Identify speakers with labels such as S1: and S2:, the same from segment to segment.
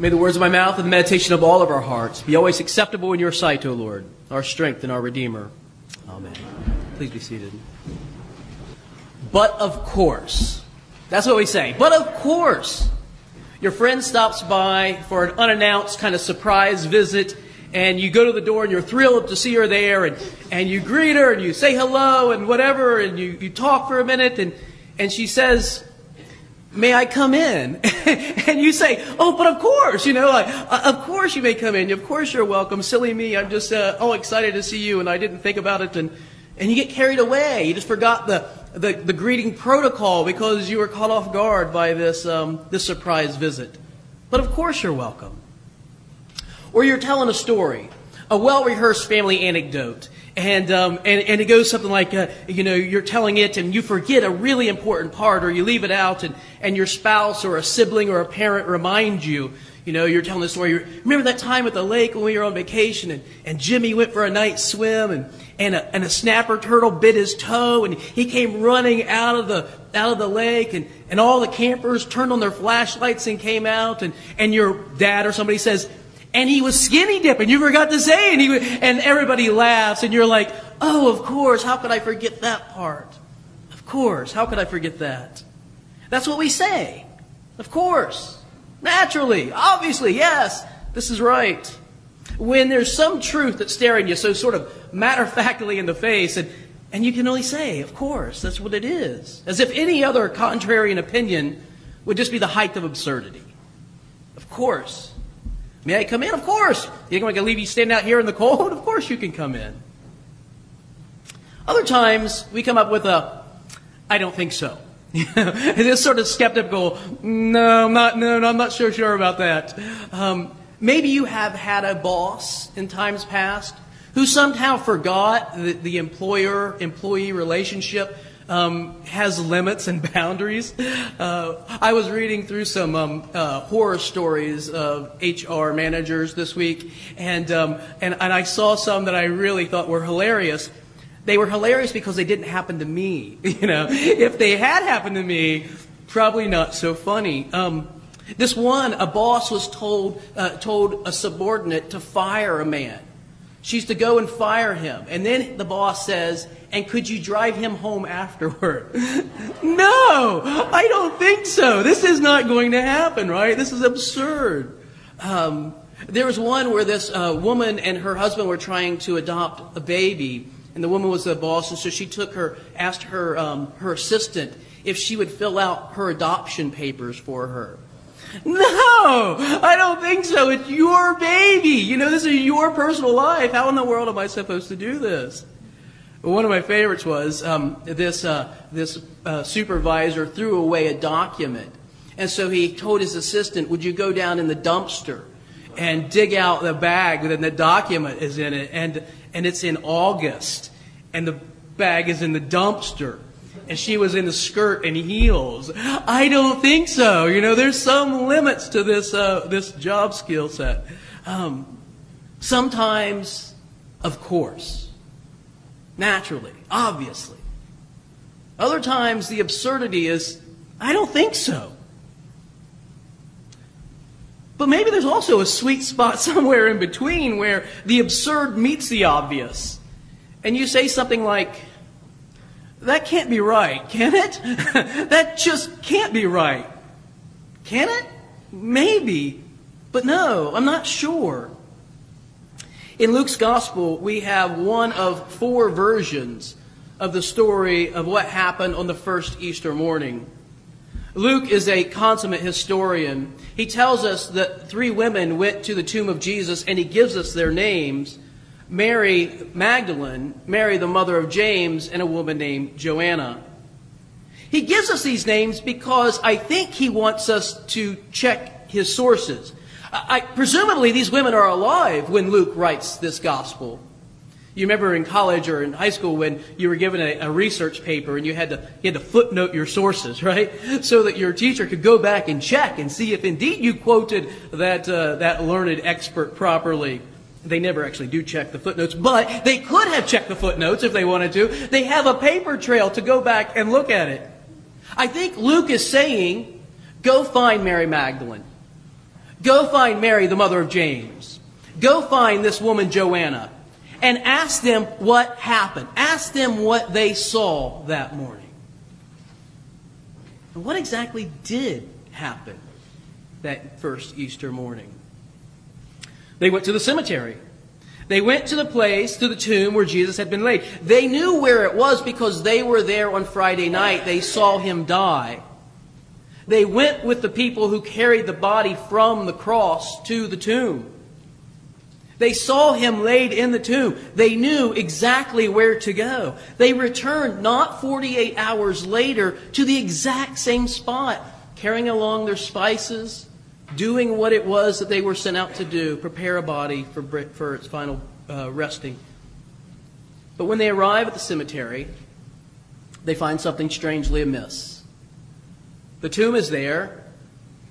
S1: May the words of my mouth and the meditation of all of our hearts be always acceptable in your sight, O Lord, our strength and our Redeemer. Amen. Please be seated. But of course, that's what we say. But of course, your friend stops by for an unannounced kind of surprise visit, and you go to the door and you're thrilled to see her there, and, and you greet her and you say hello and whatever, and you, you talk for a minute, and, and she says, May I come in? and you say, Oh, but of course, you know, like, uh, of course you may come in. Of course you're welcome. Silly me. I'm just uh, all excited to see you, and I didn't think about it. And, and you get carried away. You just forgot the, the, the greeting protocol because you were caught off guard by this, um, this surprise visit. But of course you're welcome. Or you're telling a story, a well rehearsed family anecdote. And, um, and, and it goes something like, uh, you know, you're telling it and you forget a really important part or you leave it out and, and your spouse or a sibling or a parent reminds you. You know, you're telling the story. Remember that time at the lake when we were on vacation and, and Jimmy went for a night swim and, and, a, and a snapper turtle bit his toe and he came running out of the, out of the lake and, and all the campers turned on their flashlights and came out and, and your dad or somebody says, and he was skinny dipping. You forgot to say, and he and everybody laughs, and you're like, "Oh, of course. How could I forget that part? Of course. How could I forget that?" That's what we say. Of course, naturally, obviously, yes. This is right. When there's some truth that's staring you so sort of matter of factly in the face, and and you can only say, "Of course, that's what it is," as if any other contrarian opinion would just be the height of absurdity. Of course. May I come in? Of course. You're going to leave you standing out here in the cold? Of course you can come in. Other times, we come up with a, I don't think so. this sort of skeptical, no, I'm not, no, no, I'm not so sure about that. Um, maybe you have had a boss in times past who somehow forgot the, the employer employee relationship um, has limits and boundaries. Uh, I was reading through some um, uh, horror stories of HR managers this week, and, um, and, and I saw some that I really thought were hilarious. They were hilarious because they didn't happen to me. You know, if they had happened to me, probably not so funny. Um, this one, a boss was told uh, told a subordinate to fire a man. She's to go and fire him, and then the boss says, and could you drive him home afterward? no, I don't think so. This is not going to happen, right? This is absurd. Um, there was one where this uh, woman and her husband were trying to adopt a baby, and the woman was the boss, and so she took her, asked her, um, her assistant if she would fill out her adoption papers for her. No, I don't think so. It's your baby. You know, this is your personal life. How in the world am I supposed to do this? One of my favorites was um, this, uh, this uh, supervisor threw away a document. And so he told his assistant, Would you go down in the dumpster and dig out the bag and the document is in it? And, and it's in August. And the bag is in the dumpster. And she was in a skirt and heels. I don't think so. You know, there's some limits to this, uh, this job skill set. Um, sometimes, of course naturally, obviously. Other times, the absurdity is, I don't think so. But maybe there's also a sweet spot somewhere in between where the absurd meets the obvious. And you say something like, that can't be right, can it? that just can't be right. Can it? Maybe. But no, I'm not sure. In Luke's gospel, we have one of four versions of the story of what happened on the first Easter morning. Luke is a consummate historian. He tells us that three women went to the tomb of Jesus and he gives us their names Mary Magdalene, Mary the mother of James, and a woman named Joanna. He gives us these names because I think he wants us to check his sources. I, presumably, these women are alive when Luke writes this gospel. You remember in college or in high school when you were given a, a, research paper and you had, to, you had to footnote your sources, right? So that your teacher could go back and check and see if indeed you quoted that, uh, that learned expert properly. They never actually do check the footnotes, but they could have checked the footnotes if they wanted to. They have a paper trail to go back and look at it. I think Luke is saying, go find Mary Magdalene. Go find Mary, the mother of James. Go find this woman, Joanna, and ask them what happened. Ask them what they saw that morning. And what exactly did happen that first Easter morning? They went to the cemetery. They went to the place, to the tomb where Jesus had been laid. They knew where it was because they were there on Friday night. They saw him die. They went with the people who carried the body from the cross to the tomb. They saw him laid in the tomb. They knew exactly where to go. They returned not 48 hours later to the exact same spot, carrying along their spices, doing what it was that they were sent out to do prepare a body for, for its final uh, resting. But when they arrive at the cemetery, they find something strangely amiss. The tomb is there,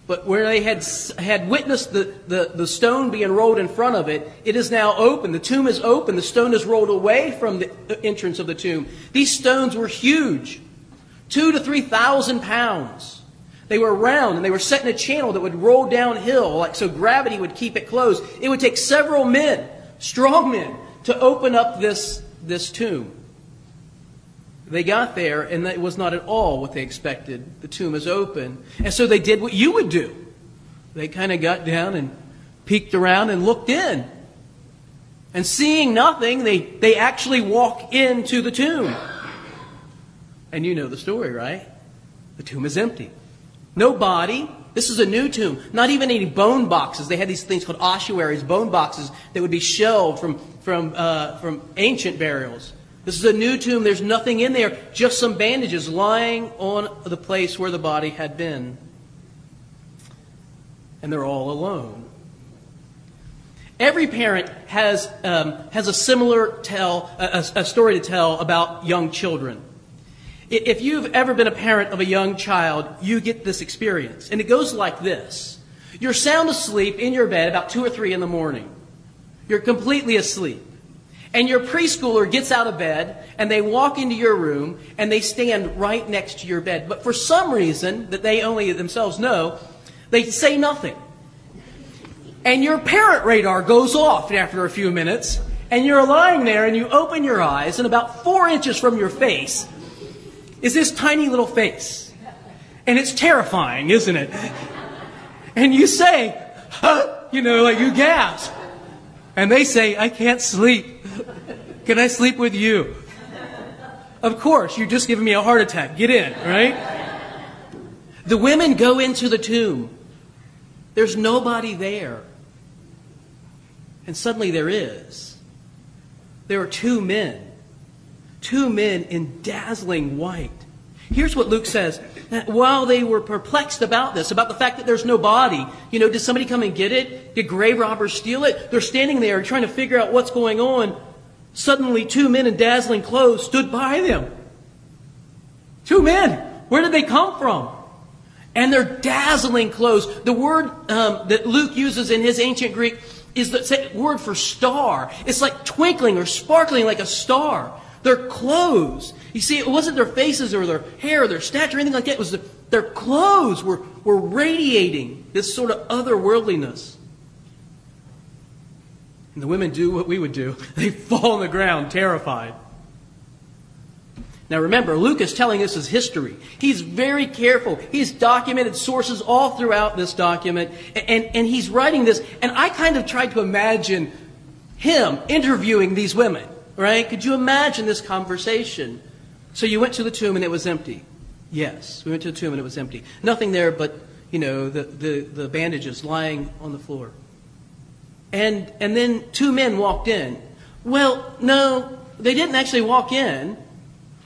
S1: but where they had, had witnessed the, the, the stone being rolled in front of it, it is now open. The tomb is open. The stone is rolled away from the entrance of the tomb. These stones were huge two to three thousand pounds. They were round and they were set in a channel that would roll downhill, like so gravity would keep it closed. It would take several men, strong men, to open up this, this tomb. They got there, and it was not at all what they expected. The tomb is open. And so they did what you would do. They kind of got down and peeked around and looked in. And seeing nothing, they, they actually walk into the tomb. And you know the story, right? The tomb is empty. No body. This is a new tomb. Not even any bone boxes. They had these things called ossuaries, bone boxes that would be shelved from, from, uh, from ancient burials. This is a new tomb. There's nothing in there, just some bandages lying on the place where the body had been. And they're all alone. Every parent has, um, has a similar tell, a, a story to tell about young children. If you've ever been a parent of a young child, you get this experience. And it goes like this You're sound asleep in your bed about 2 or 3 in the morning. You're completely asleep. And your preschooler gets out of bed and they walk into your room and they stand right next to your bed. But for some reason that they only themselves know, they say nothing. And your parent radar goes off after a few minutes and you're lying there and you open your eyes and about four inches from your face is this tiny little face. And it's terrifying, isn't it? And you say, huh? You know, like you gasp. And they say, I can't sleep. Can I sleep with you? Of course, you're just giving me a heart attack. Get in, right? The women go into the tomb. There's nobody there. And suddenly there is. There are two men. Two men in dazzling white. Here's what Luke says. While they were perplexed about this, about the fact that there's no body, you know, did somebody come and get it? Did grave robbers steal it? They're standing there trying to figure out what's going on. Suddenly, two men in dazzling clothes stood by them. Two men. Where did they come from? And they're dazzling clothes. The word um, that Luke uses in his ancient Greek is the word for star. It's like twinkling or sparkling like a star. Their clothes. You see, it wasn't their faces or their hair or their stature or anything like that. It was the, their clothes were, were radiating this sort of otherworldliness. And the women do what we would do they fall on the ground, terrified. Now remember, Luke is telling us his history. He's very careful. He's documented sources all throughout this document, and, and he's writing this. And I kind of tried to imagine him interviewing these women right? Could you imagine this conversation? So you went to the tomb and it was empty. Yes, we went to the tomb and it was empty. Nothing there but, you know, the, the, the bandages lying on the floor. And, and then two men walked in. Well, no, they didn't actually walk in.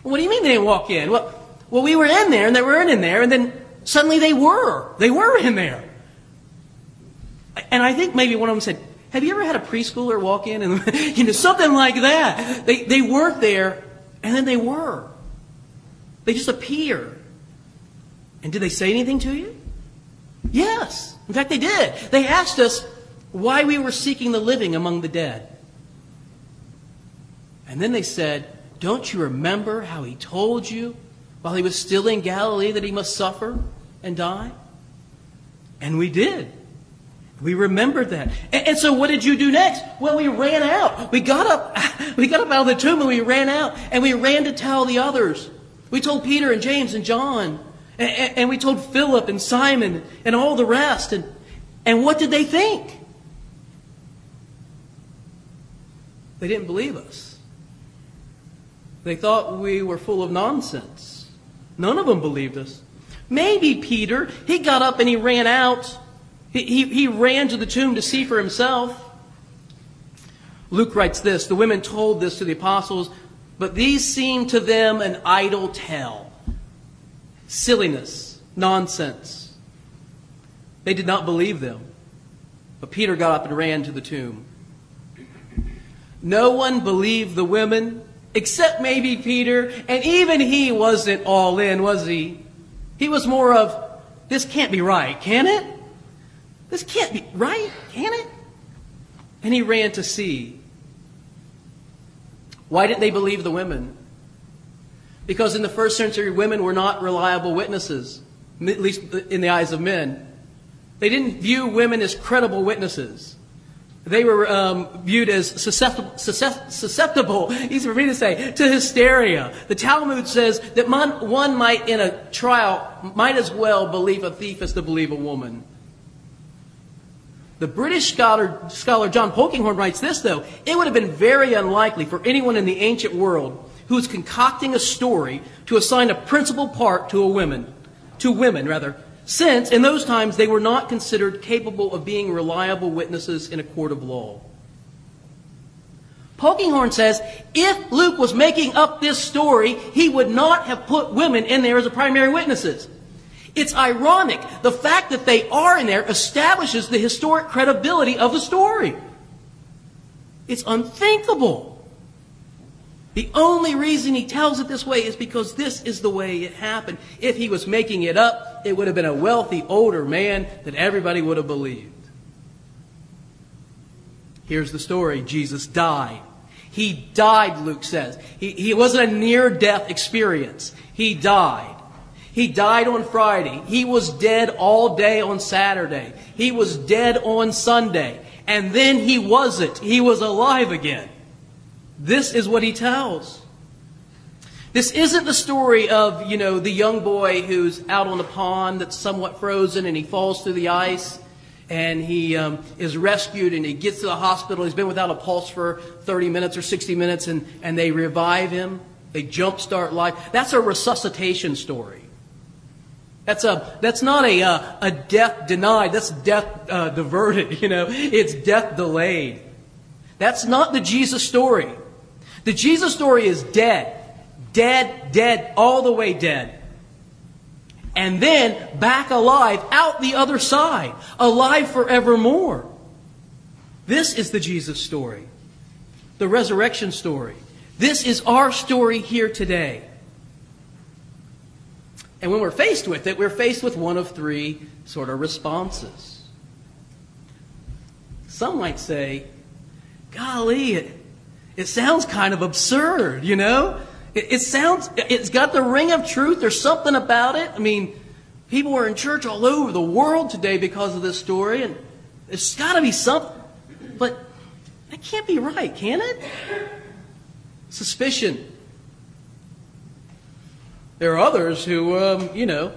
S1: What do you mean they didn't walk in? Well, well, we were in there and they weren't in there, and then suddenly they were. They were in there. And I think maybe one of them said, have you ever had a preschooler walk in and, you know, something like that? They, they weren't there, and then they were. They just appear. And did they say anything to you? Yes. In fact, they did. They asked us why we were seeking the living among the dead. And then they said, Don't you remember how he told you while he was still in Galilee that he must suffer and die? And we did. We remembered that. And, and, so what did you do next? Well, we ran out. We got up, we got up out of the tomb and we ran out and we ran to tell the others. We told Peter and James and John and, and, and we told Philip and Simon and all the rest. And, and what did they think? They didn't believe us. They thought we were full of nonsense. None of them believed us. Maybe Peter, he got up and he ran out he, he, ran to the tomb to see for himself. Luke writes this The women told this to the apostles, but these seemed to them an idle tale. Silliness, nonsense. They did not believe them. But Peter got up and ran to the tomb. No one believed the women, except maybe Peter, and even he wasn't all in, was he? He was more of, this can't be right, can it? This can't be right, can it? And he ran to see. Why didn't they believe the women? Because in the first century, women were not reliable witnesses, at least in the eyes of men. They didn't view women as credible witnesses. They were um, viewed as susceptible, susceptible, easy for me to say, to hysteria. The Talmud says that one, one might, in a trial, might as well believe a thief as to believe a woman. The British scholar, scholar John Polkinghorne writes this, though. It would have been very unlikely for anyone in the ancient world who was concocting a story to assign a principal part to a woman, to women rather, since in those times they were not considered capable of being reliable witnesses in a court of law. Polkinghorne says if Luke was making up this story, he would not have put women in there as primary witnesses. It's ironic. The fact that they are in there establishes the historic credibility of the story. It's unthinkable. The only reason he tells it this way is because this is the way it happened. If he was making it up, it would have been a wealthy older man that everybody would have believed. Here's the story Jesus died. He died, Luke says. He, he wasn't a near death experience. He died. He died on Friday. He was dead all day on Saturday. He was dead on Sunday. And then he wasn't. He was alive again. This is what he tells. This isn't the story of, you know, the young boy who's out on the pond that's somewhat frozen and he falls through the ice and he um, is rescued and he gets to the hospital. He's been without a pulse for 30 minutes or 60 minutes and, and they revive him. They jumpstart life. That's a resuscitation story. That's a that's not a uh, a death denied. That's death uh, diverted. You know, it's death delayed. That's not the Jesus story. The Jesus story is dead, dead, dead, all the way dead, and then back alive out the other side, alive forevermore. This is the Jesus story, the resurrection story. This is our story here today. And when we're faced with it, we're faced with one of three sort of responses. Some might say, golly, it, it sounds kind of absurd, you know? It, it sounds, it's got the ring of truth. There's something about it. I mean, people are in church all over the world today because of this story, and it's got to be something. But that can't be right, can it? Suspicion there are others who, um, you know,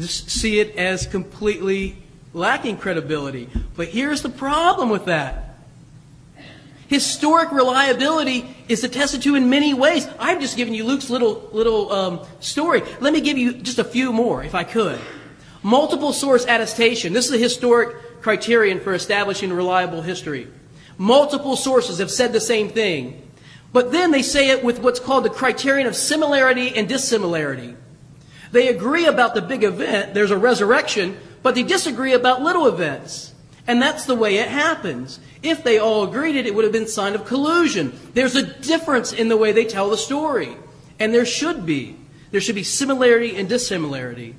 S1: see it as completely lacking credibility. But here's the problem with that. Historic reliability is attested to in many ways. I've just given you Luke's little little um, story. Let me give you just a few more, if I could. Multiple source attestation. This is a historic criterion for establishing reliable history. Multiple sources have said the same thing. But then they say it with what's called the criterion of similarity and dissimilarity. They agree about the big event, there's a resurrection, but they disagree about little events. And that's the way it happens. If they all agreed it, it would have been sign of collusion. There's a difference in the way they tell the story. And there should be. There should be similarity and dissimilarity.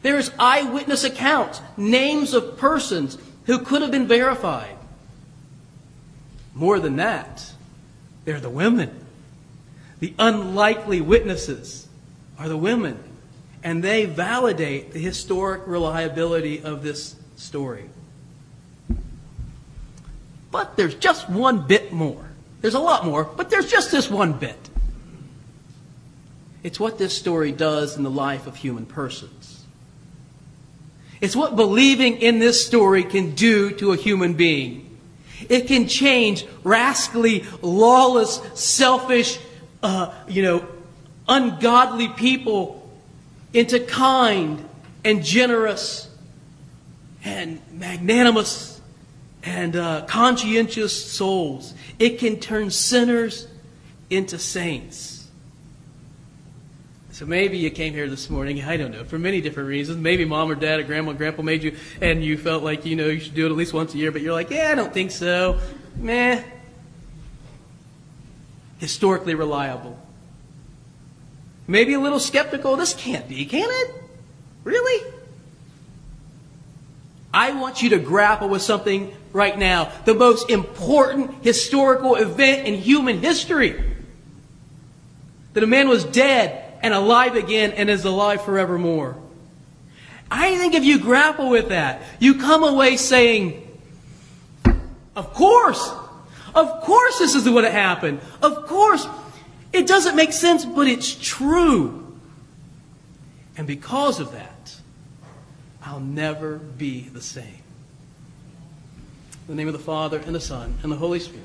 S1: There's eyewitness accounts, names of persons who could have been verified. More than that, they're the women. The unlikely witnesses are the women. And they validate the historic reliability of this story. But there's just one bit more. There's a lot more, but there's just this one bit. It's what this story does in the life of human persons. It's what believing in this story can do to a human being. It can change rascally, lawless, selfish, uh, you know, ungodly people into kind and generous and magnanimous and uh, conscientious souls. It can turn sinners into saints. So maybe you came here this morning, I don't know, for many different reasons. Maybe mom or dad or grandma or grandpa made you, and you felt like, you know, you should do it at least once a year, but you're like, yeah, I don't think so. Meh. Historically reliable. Maybe a little skeptical. This can't be, can it? Really? I want you to grapple with something right now. The most important historical event in human history. That a man was dead and alive again and is alive forevermore. I think if you grapple with that, you come away saying, Of course, of course this is what happened. Of course, it doesn't make sense, but it's true. And because of that, I'll never be the same. In the name of the Father, and the Son, and the Holy Spirit.